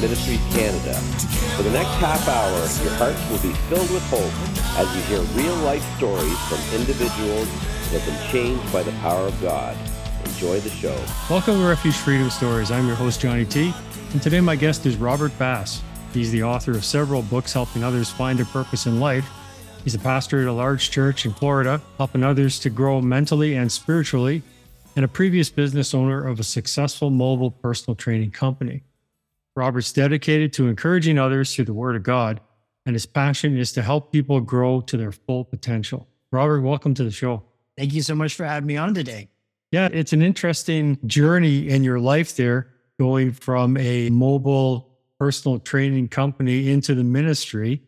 Ministries Canada. For the next half hour, your hearts will be filled with hope as you hear real life stories from individuals that have been changed by the power of God. Enjoy the show. Welcome to Refuge Freedom Stories. I'm your host, Johnny T. And today my guest is Robert Bass. He's the author of several books helping others find their purpose in life. He's a pastor at a large church in Florida, helping others to grow mentally and spiritually, and a previous business owner of a successful mobile personal training company. Robert's dedicated to encouraging others through the Word of God, and his passion is to help people grow to their full potential. Robert, welcome to the show. Thank you so much for having me on today. Yeah, it's an interesting journey in your life there, going from a mobile personal training company into the ministry.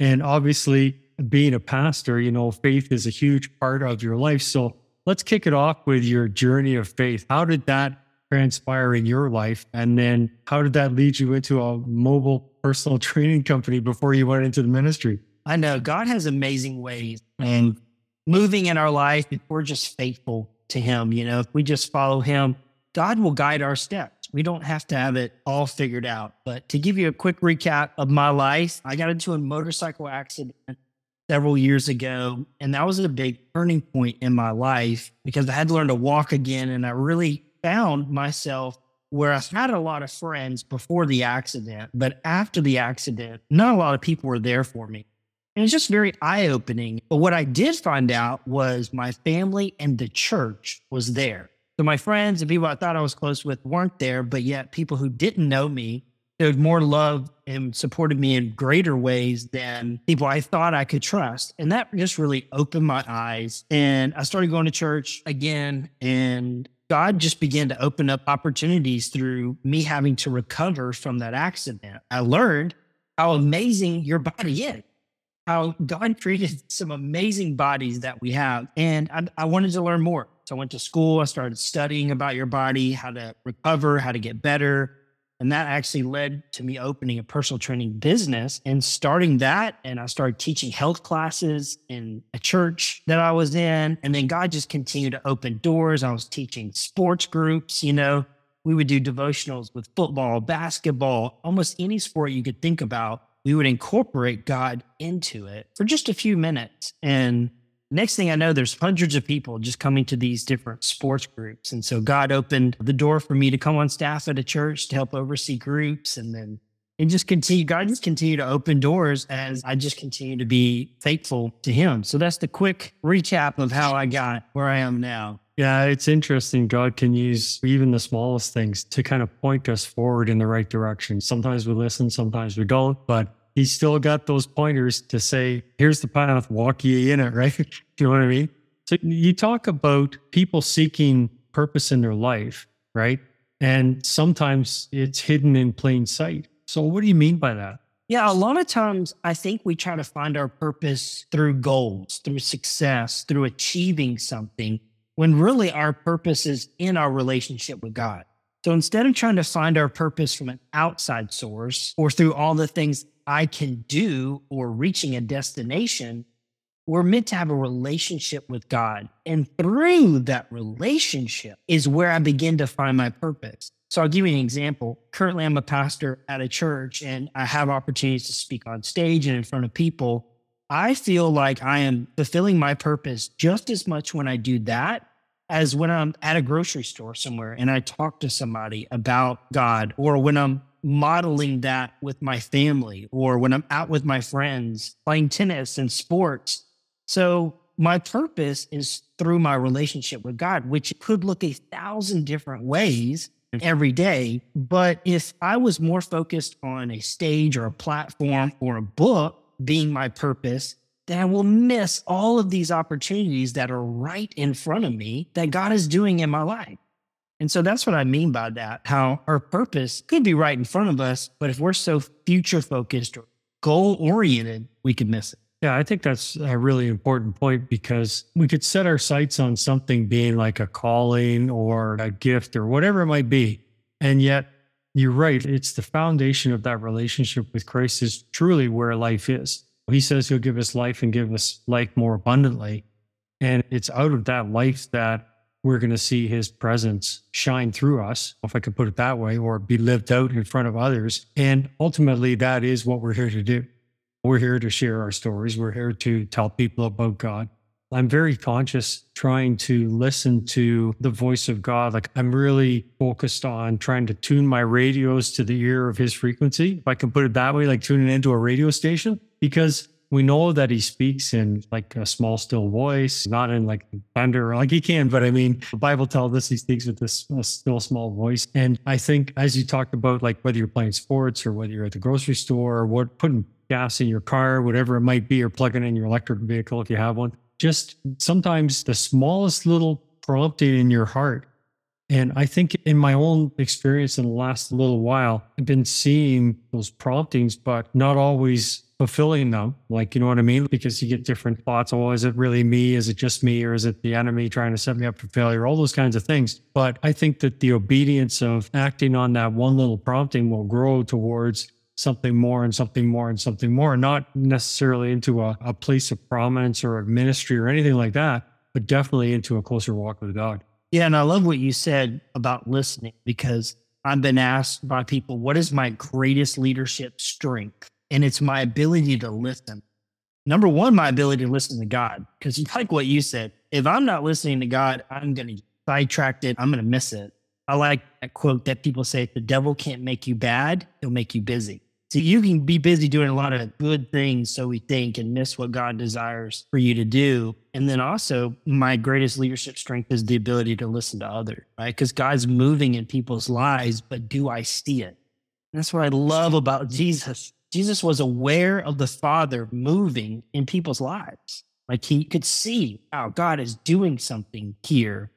And obviously, being a pastor, you know, faith is a huge part of your life. So let's kick it off with your journey of faith. How did that transpire in your life? And then how did that lead you into a mobile personal training company before you went into the ministry? I know God has amazing ways and moving in our life if we're just faithful to Him. You know, if we just follow Him, God will guide our steps. We don't have to have it all figured out. But to give you a quick recap of my life, I got into a motorcycle accident several years ago. And that was a big turning point in my life because I had to learn to walk again. And I really found myself where I had a lot of friends before the accident, but after the accident, not a lot of people were there for me. And it's just very eye opening. But what I did find out was my family and the church was there. So my friends and people I thought I was close with weren't there, but yet people who didn't know me showed more love and supported me in greater ways than people I thought I could trust. And that just really opened my eyes. And I started going to church again. And God just began to open up opportunities through me having to recover from that accident. I learned how amazing your body is how God created some amazing bodies that we have. And I, I, wanted to learn more. So I went to school. I started studying about your body, how to recover, how to get better. And that actually led to me opening a personal training business and starting that. And I started teaching health classes in a church that I was in. And then God just continued to open doors. I was teaching sports groups, you know, we would do devotionals with football, basketball, almost any sport you could think about we would incorporate God into it for just a few minutes. And next thing I know, there's hundreds of people just coming to these different sports groups. And so God opened the door for me to come on staff at a church to help oversee groups. And then and just continue God just continued to open doors as I just continue to be faithful to Him. So that's the quick recap of how I got where I am now. Yeah, it's interesting. God can use even the smallest things to kind of point us forward in the right direction. Sometimes we listen, sometimes we don't, but He's still got those pointers to say, here's the path, walk ye in it, right? Do you know what I mean? So you talk about people seeking purpose in their life, right? And sometimes it's hidden in plain sight. So what do you mean by that? Yeah, a lot of times I think we try to find our purpose through goals, through success, through achieving something when really our purpose is in our relationship with God. So instead of trying to find our purpose from an outside source or through all the things I can do or reaching a destination, we're meant to have a relationship with God. And through that relationship is where I begin to find my purpose. So I'll give you an example. Currently, I'm a pastor at a church and I have opportunities to speak on stage and in front of people. I feel like I am fulfilling my purpose just as much when I do that as when I'm at a grocery store somewhere and I talk to somebody about God, or when I'm modeling that with my family, or when I'm out with my friends playing tennis and sports. So, my purpose is through my relationship with God, which could look a thousand different ways mm-hmm. every day. But if I was more focused on a stage or a platform or a book being my purpose, then I will miss all of these opportunities that are right in front of me that God is doing in my life. And so that's what I mean by that how our purpose could be right in front of us, but if we're so future focused or goal oriented, we could miss it. Yeah, I think that's a really important point because we could set our sights on something being like a calling or a gift or whatever it might be. And yet, you're right. It's the foundation of that relationship with Christ is truly where life is. He says he'll give us life and give us life more abundantly. And it's out of that life that we're going to see his presence shine through us, if I could put it that way, or be lived out in front of others. And ultimately, that is what we're here to do. We're here to share our stories. We're here to tell people about God. I'm very conscious trying to listen to the voice of God. Like I'm really focused on trying to tune my radios to the ear of his frequency, if I can put it that way, like tuning into a radio station, because we know that he speaks in like a small, still voice, not in like thunder, like he can. But I mean, the Bible tells us he speaks with this still small voice. And I think, as you talked about, like whether you're playing sports or whether you're at the grocery store or what, putting gas in your car, whatever it might be, or plugging in your electric vehicle if you have one. Just sometimes the smallest little prompting in your heart. And I think in my own experience in the last little while, I've been seeing those promptings, but not always fulfilling them. Like, you know what I mean? Because you get different thoughts. Oh, is it really me? Is it just me? Or is it the enemy trying to set me up for failure? All those kinds of things. But I think that the obedience of acting on that one little prompting will grow towards something more and something more and something more, not necessarily into a, a place of prominence or a ministry or anything like that, but definitely into a closer walk with God. Yeah. And I love what you said about listening because I've been asked by people, what is my greatest leadership strength? And it's my ability to listen. Number one, my ability to listen to God. Because like what you said, if I'm not listening to God, I'm going to sidetrack it. I'm going to miss it. I like that quote that people say, the devil can't make you bad, he'll make you busy. So you can be busy doing a lot of good things, so we think, and miss what God desires for you to do. And then also, my greatest leadership strength is the ability to listen to others, right? Because God's moving in people's lives, but do I see it? And that's what I love about Jesus. Jesus was aware of the Father moving in people's lives. Like he could see, how God is doing something here.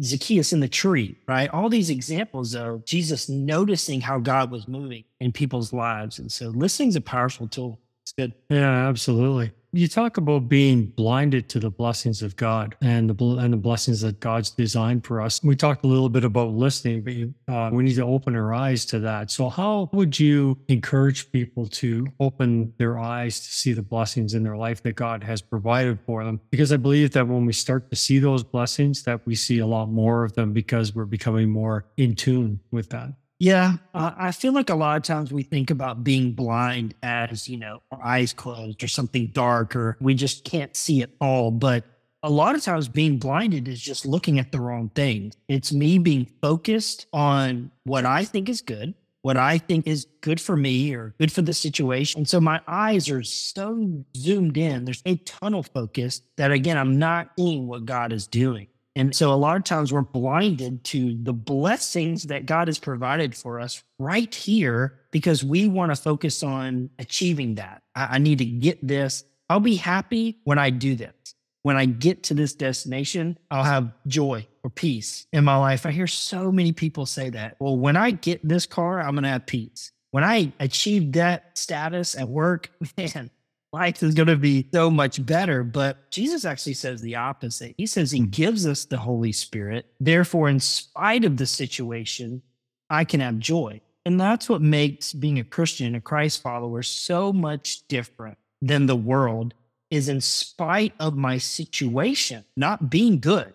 Zacchaeus in the tree, right? All these examples of Jesus noticing how God was moving in people's lives. And so listening is a powerful tool. It's good. Yeah, absolutely. You talk about being blinded to the blessings of God and the and the blessings that God's designed for us. We talked a little bit about listening, but you, uh, we need to open our eyes to that. So, how would you encourage people to open their eyes to see the blessings in their life that God has provided for them? Because I believe that when we start to see those blessings, that we see a lot more of them because we're becoming more in tune with that. Yeah, uh, I feel like a lot of times we think about being blind as, you know, our eyes closed or something dark or we just can't see it all. But a lot of times being blinded is just looking at the wrong things. It's me being focused on what I think is good, what I think is good for me or good for the situation. And so my eyes are so zoomed in. There's a tunnel focus that, again, I'm not seeing what God is doing. And so a lot of times we're blinded to the blessings that God has provided for us right here because we want to focus on achieving that. I, I, need to get this. I'll be happy when I do this. When I get to this destination, I'll have joy or peace in my life. I hear so many people say that. Well, when I get this car, I'm going to have peace. When I achieve that status at work, man, life is going to be so much better. But Jesus actually says the opposite. He says he hmm. gives us the Holy Spirit. Therefore, in spite of the situation, I can have joy. And that's what makes being a Christian, a Christ follower, so much different than the world is in spite of my situation not being good.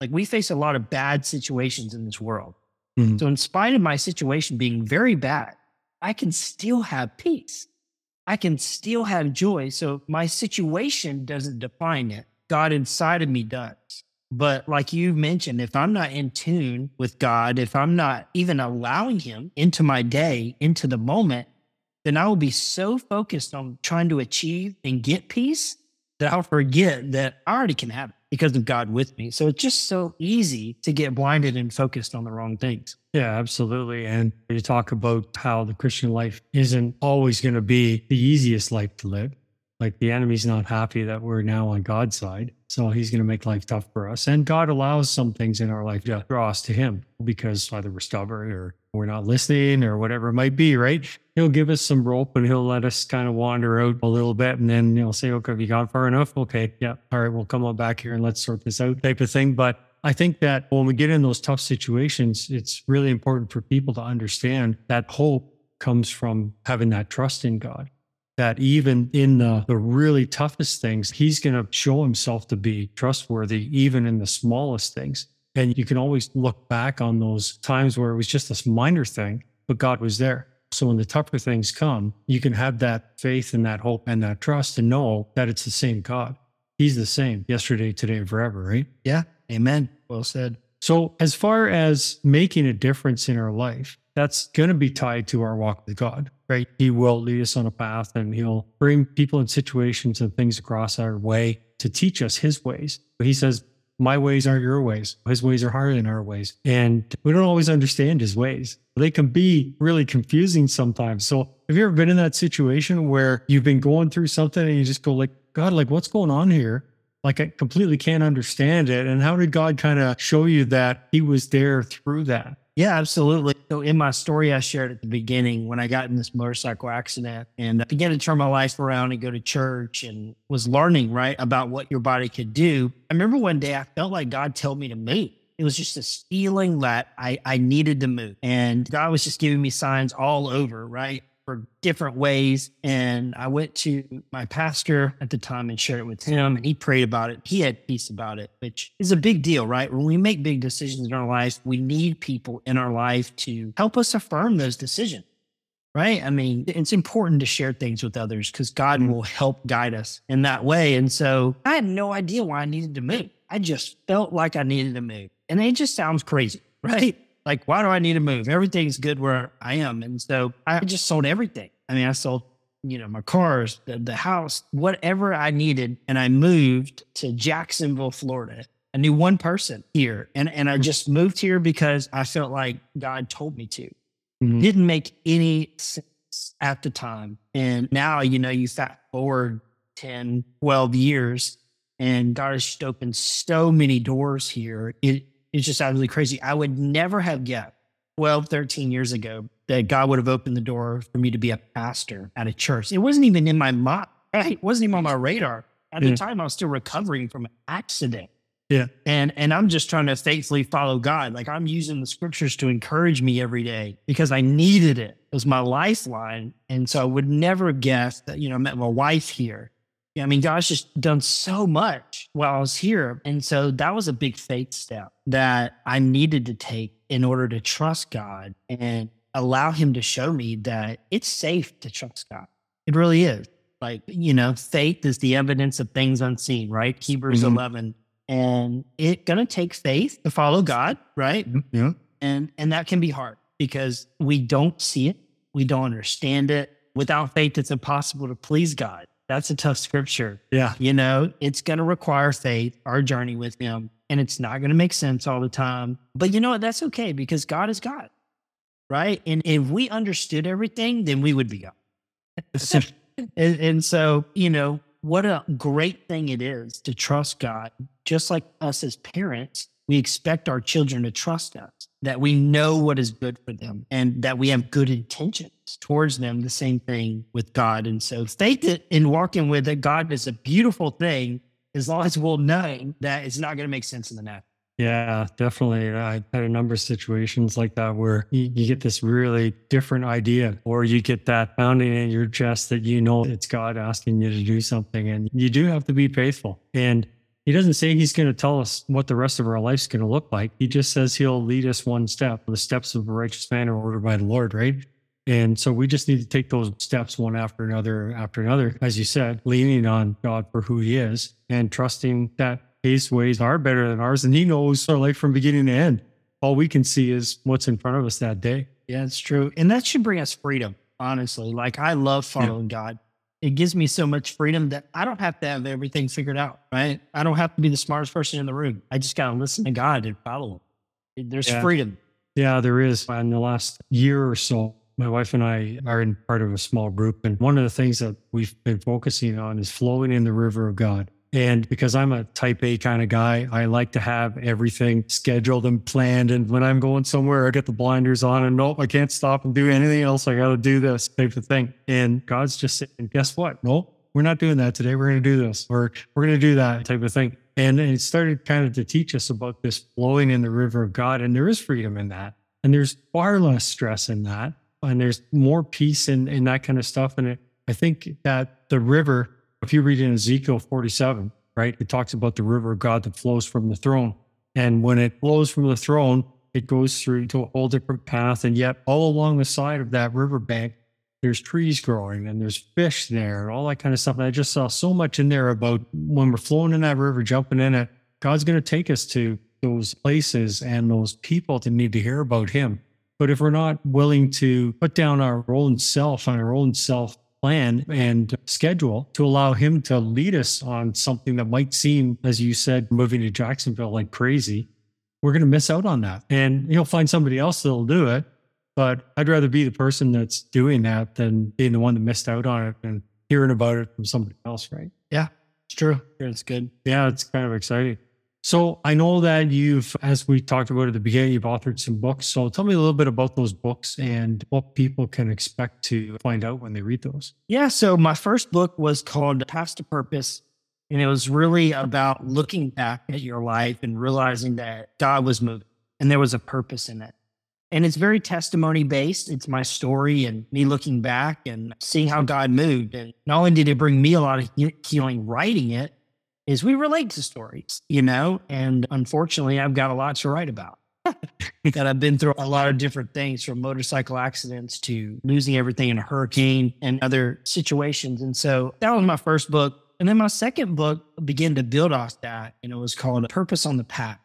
Like we face a lot of bad situations in this world. Mm-hmm. So, in spite of my situation being very bad, I can still have peace I can still have joy. So my situation doesn't define it. God inside of me does. But like you mentioned, if I'm not in tune with God, if I'm not even allowing Him into my day, into the moment, then I will be so focused on trying to achieve and get peace that I'll forget that I already can have it because of God with me. So it's just so easy to get blinded and focused on the wrong things. Yeah, absolutely. And you talk about how the Christian life isn't always going to be the easiest life to live. Like the enemy's not happy that we're now on God's side. So he's going to make life tough for us. And God allows some things in our life to draw us to him because either we're stubborn or we're not listening or whatever it might be, right? He'll give us some rope and he'll let us kind of wander out a little bit. And then he'll say, okay, have you gone far enough? Okay. Yeah. All right. We'll come on back here and let's sort this out type of thing. But I think that when we get in those tough situations, it's really important for people to understand that hope comes from having that trust in God that even in the, the really toughest things, he's going to show himself to be trustworthy, even in the smallest things. And you can always look back on those times where it was just this minor thing, but God was there. So when the tougher things come, you can have that faith and that hope and that trust and know that it's the same God. He's the same yesterday, today, and forever, right? Yeah. Amen. Well said. So, as far as making a difference in our life, that's going to be tied to our walk with God, right? He will lead us on a path and he'll bring people and situations and things across our way to teach us his ways. But he says, My ways aren't your ways. His ways are higher than our ways. And we don't always understand his ways. They can be really confusing sometimes. So, have you ever been in that situation where you've been going through something and you just go, like, God, like, what's going on here? Like, I completely can't understand it. And how did God kind of show you that He was there through that? Yeah, absolutely. So, in my story I shared at the beginning, when I got in this motorcycle accident and I began to turn my life around and go to church and was learning, right, about what your body could do, I remember one day I felt like God told me to move. It was just this feeling that I, I needed to move. And God was just giving me signs all over, right? For different ways. And I went to my pastor at the time and shared it with him, and he prayed about it. He had peace about it, which is a big deal, right? When we make big decisions in our lives, we need people in our life to help us affirm those decisions. Right. I mean, it's important to share things with others because God mm-hmm. will help guide us in that way. And so I had no idea why I needed to move. I just felt like I needed to move. And it just sounds crazy, right? Like, why do I need to move? Everything's good where I am. And so I just sold everything. I mean, I sold, you know, my cars, the, the house, whatever I needed. And I moved to Jacksonville, Florida. I knew one person here. And, and I just moved here because I felt like God told me to. Mm-hmm. Didn't make any sense at the time. And now, you know, you fast forward 10, 12 years and God has just opened so many doors here. It it's just absolutely crazy. I would never have guessed 12, 13 years ago that God would have opened the door for me to be a pastor at a church. It wasn't even in my mind. It wasn't even on my radar. At yeah. the mm. time, I was still recovering from an accident. Yeah. And and I'm just trying to faithfully follow God. Like I'm using the scriptures to encourage me every day because I needed it. It was my lifeline. And so I would never guess that, you know, I met my wife here yeah, I mean, God's just done so much while I was here. And so that was a big faith step that I needed to take in order to trust God and allow Him to show me that it's safe to trust God. It really is. Like, you know, faith is the evidence of things unseen, right? Hebrews mm-hmm. 11. And it's going to take faith to follow God, right? Yeah. And and that can be hard because we don't see it. We don't understand it. Without faith, it's impossible to please God. That's a tough scripture. Yeah. You know, it's going to require faith, our journey with Him, and it's not going to make sense all the time. But you know what? That's okay because God is God, right? And if we understood everything, then we would be God. and, and so, you know, what a great thing it is to trust God, just like us as parents we expect our children to trust us, that we know what is good for them, and that we have good intentions towards them. The same thing with God. And so, faith in walking with it, God is a beautiful thing as long as we'll know that it's not going to make sense in the natural. Yeah, definitely. I had a number of situations like that where you, you, get this really different idea, or you get that pounding in your chest that you know it's God asking you to do something, and you do have to be faithful. And he doesn't say he's going to tell us what the rest of our life's going to look like. He just says he'll lead us one step. The steps of a righteous man are ordered by the Lord, right? And so we just need to take those steps one after another, after another, as you said, leaning on God for who he is and trusting that his ways are better than ours. And he knows our life from beginning to end. All we can see is what's in front of us that day. Yeah, it's true. And that should bring us freedom, honestly. Like I love following yeah. God it gives me so much freedom that I don't have to have everything figured out, right? I don't have to be the smartest person in the room. I just got to listen to God and follow him. There's yeah. freedom. Yeah, there is. In the last year or so, my wife and I are in part of a small group. And one of the things that we've been focusing on is flowing in the river of God. And because I'm a type A kind of guy, I like to have everything scheduled and planned. And when I'm going somewhere, I get the blinders on and nope, I can't stop and do anything else. I got to do this type of thing. And God's just saying, guess what? No, we're not doing that today. We're going to do this or we're going to do that type of thing. And it started kind of to teach us about this flowing in the river of God. And there is freedom in that. And there's far less stress in that. And there's more peace in, in that kind of stuff. And it, I think that the river if you read in Ezekiel 47, right, it talks about the river of God that flows from the throne. And when it flows from the throne, it goes through to a whole different path. And yet, all along the side of that riverbank, there's trees growing and there's fish there, and all that kind of stuff. And I just saw so much in there about when we're flowing in that river, jumping in it, God's going to take us to those places and those people that need to hear about Him. But if we're not willing to put down our own self and our own self plan and schedule to allow him to lead us on something that might seem, as you said, moving to Jacksonville like crazy, we're going to miss out on that. And he'll find somebody else that'll do it. But I'd rather be the person that's doing that than being the one that missed out on it and hearing about it from somebody else, right? Yeah, it's true. It's good. Yeah, it's kind of exciting. So I know that you've, as we talked about at the beginning, you've authored some books. So tell me a little bit about those books and what people can expect to find out when they read those. Yeah. So my first book was called Past to Purpose. And it was really about looking back at your life and realizing that God was moving and there was a purpose in it. And it's very testimony based. It's my story and me looking back and seeing how God moved. And not only did it bring me a lot of healing writing it, is we relate to stories, you know, and unfortunately, I've got a lot to write about. that I've been through a lot of different things from motorcycle accidents to losing everything in a hurricane and other situations. And so that was my first book. And then my second book began to build off that, and it was called Purpose on the Path.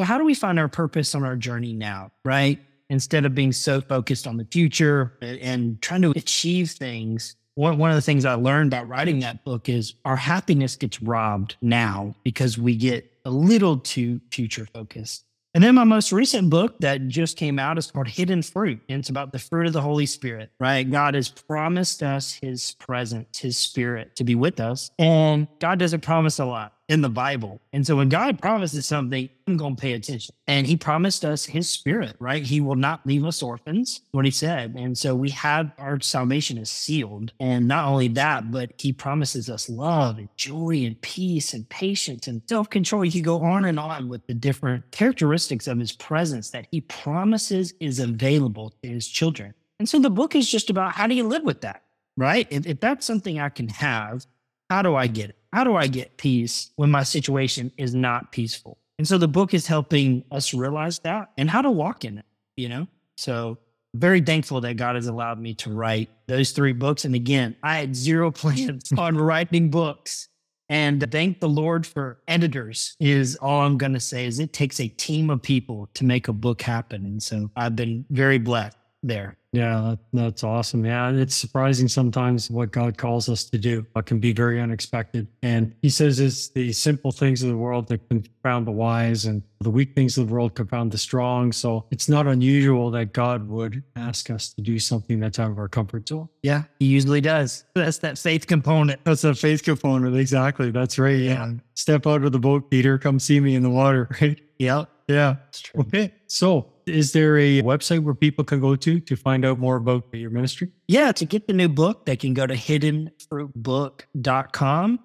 So, how do we find our purpose on our journey now, right? Instead of being so focused on the future and trying to achieve things one, one of the things I learned about writing that book is our happiness gets robbed now because we get a little too future focused. And then my most recent book that just came out is called Hidden Fruit. And it's about the fruit of the Holy Spirit, right? God has promised us his presence, his spirit to be with us. And God doesn't promise a lot in the Bible. And so when God promises something, I'm going to pay attention. And he promised us his spirit, right? He will not leave us orphans, what he said. And so we have our salvation is sealed. And not only that, but he promises us love and joy and peace and patience and self control. You can go on and on with the different characteristics of his presence that he promises is available to his children. And so the book is just about how do you live with that, right? If, if that's something I can have, how do I get it? How do I get peace when my situation is not peaceful? And so the book is helping us realize that and how to walk in it, you know? So very thankful that God has allowed me to write those three books. And again, I had zero plans on writing books. And thank the Lord for editors is all I'm going to say is it takes a team of people to make a book happen. And so I've been very blessed there. Yeah, that, that's awesome. Yeah, it's surprising sometimes what God calls us to do. It can be very unexpected. And He says it's the simple things of the world that confound the wise, and the weak things of the world confound the strong. So it's not unusual that God would ask us to do something that's out of our comfort zone. Yeah, He usually does. That's that faith component. That's that faith component. Exactly. That's right. Yeah. yeah. Step out of the boat, Peter. Come see me in the water. Right. Yeah. Yeah. Okay. So is there a website where people can go to to find out more about your ministry? Yeah, to get the new book, they can go to hiddenfruitbook.com.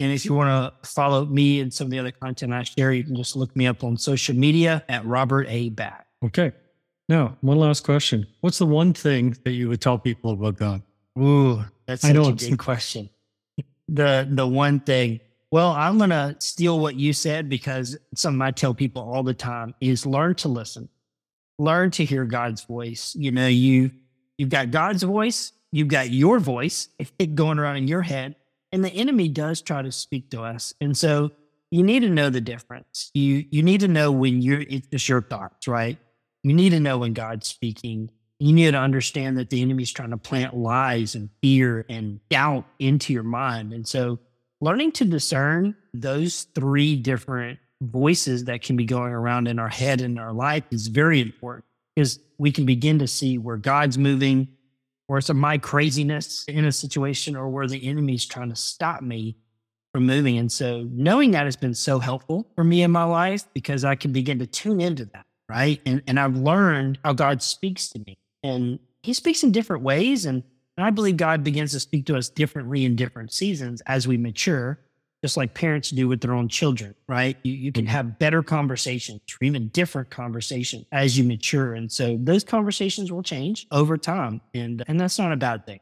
And if you want to follow me and some of the other content I share, you can just look me up on social media at Robert A. Bass. Okay. Now, one last question. What's the one thing that you would tell people about God? Ooh, that's such I know a good question. The the one thing. Well, I'm gonna steal what you said because something I tell people all the time is learn to listen learn to hear God's voice. You know, you you've got God's voice, you've got your voice going around in your head, and the enemy does try to speak to us. And so you need to know the difference. You you need to know when you're it's your thoughts, right? You need to know when God's speaking. You need to understand that the enemy's trying to plant lies and fear and doubt into your mind. And so learning to discern those three different voices that can be going around in our head and our life is very important because we can begin to see where God's moving, where it's my craziness in a situation, or where the enemy's trying to stop me from moving. And so knowing that has been so helpful for me in my life because I can begin to tune into that, right? And and I've learned how God speaks to me. And he speaks in different ways. And, and I believe God begins to speak to us differently in different seasons as we mature just like parents do with their own children, right? You, you can mm-hmm. have better conversations or even different conversations as you mature. And so those conversations will change over time. And, and that's not a bad thing.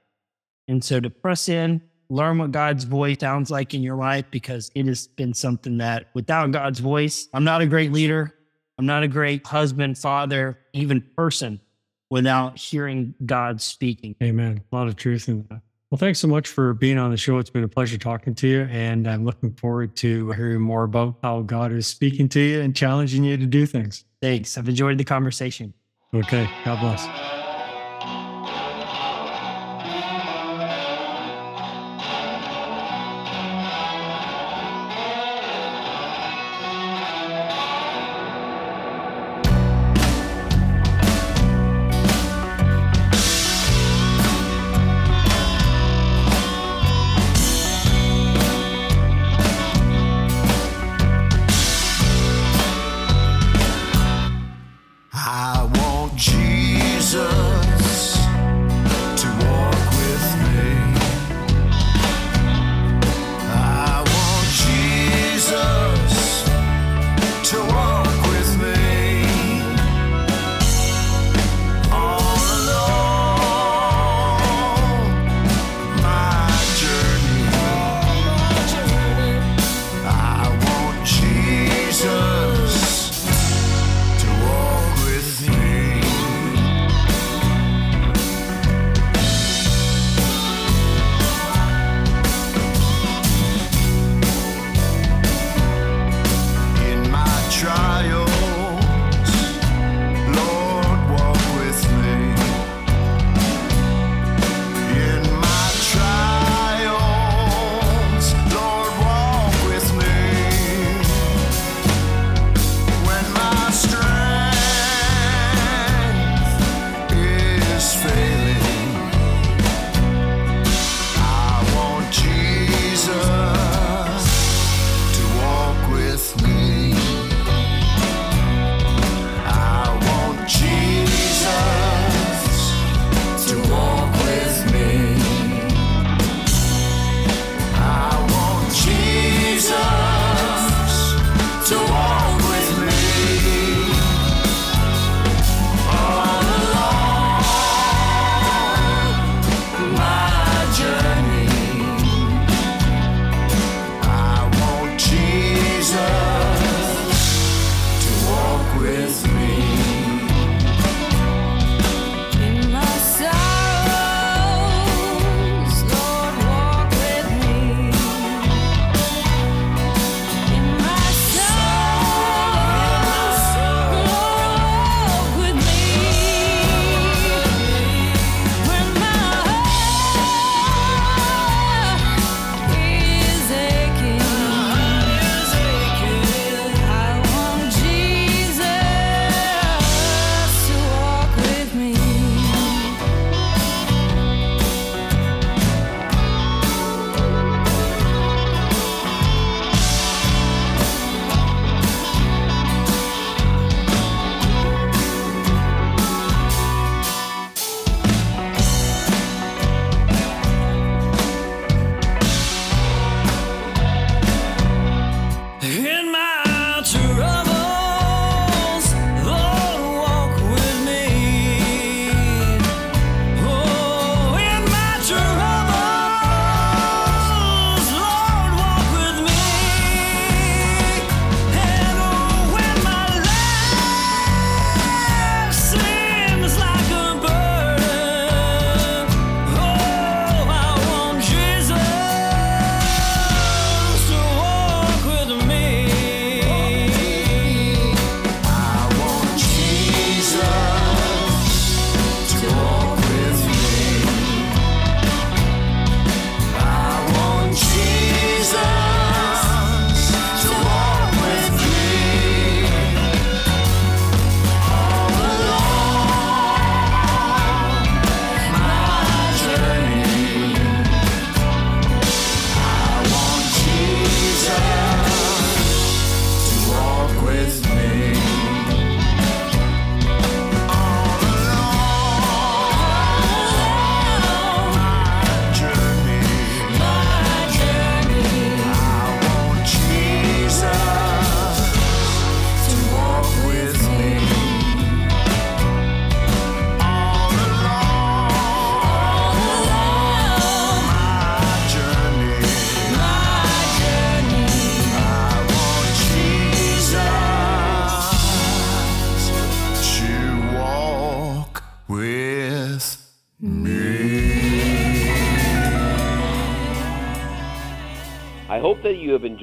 And so to press in, learn what God's voice sounds like in your life because it has been something that without God's voice, I'm not a great leader. I'm not a great husband, father, even person without hearing God speaking. Amen. A lot of truth in that. Well, thanks so much for being on the show. It's been a pleasure talking to you. And I'm looking forward to hearing more about how God is speaking to you and challenging you to do things. Thanks. I've enjoyed the conversation. Okay. God bless.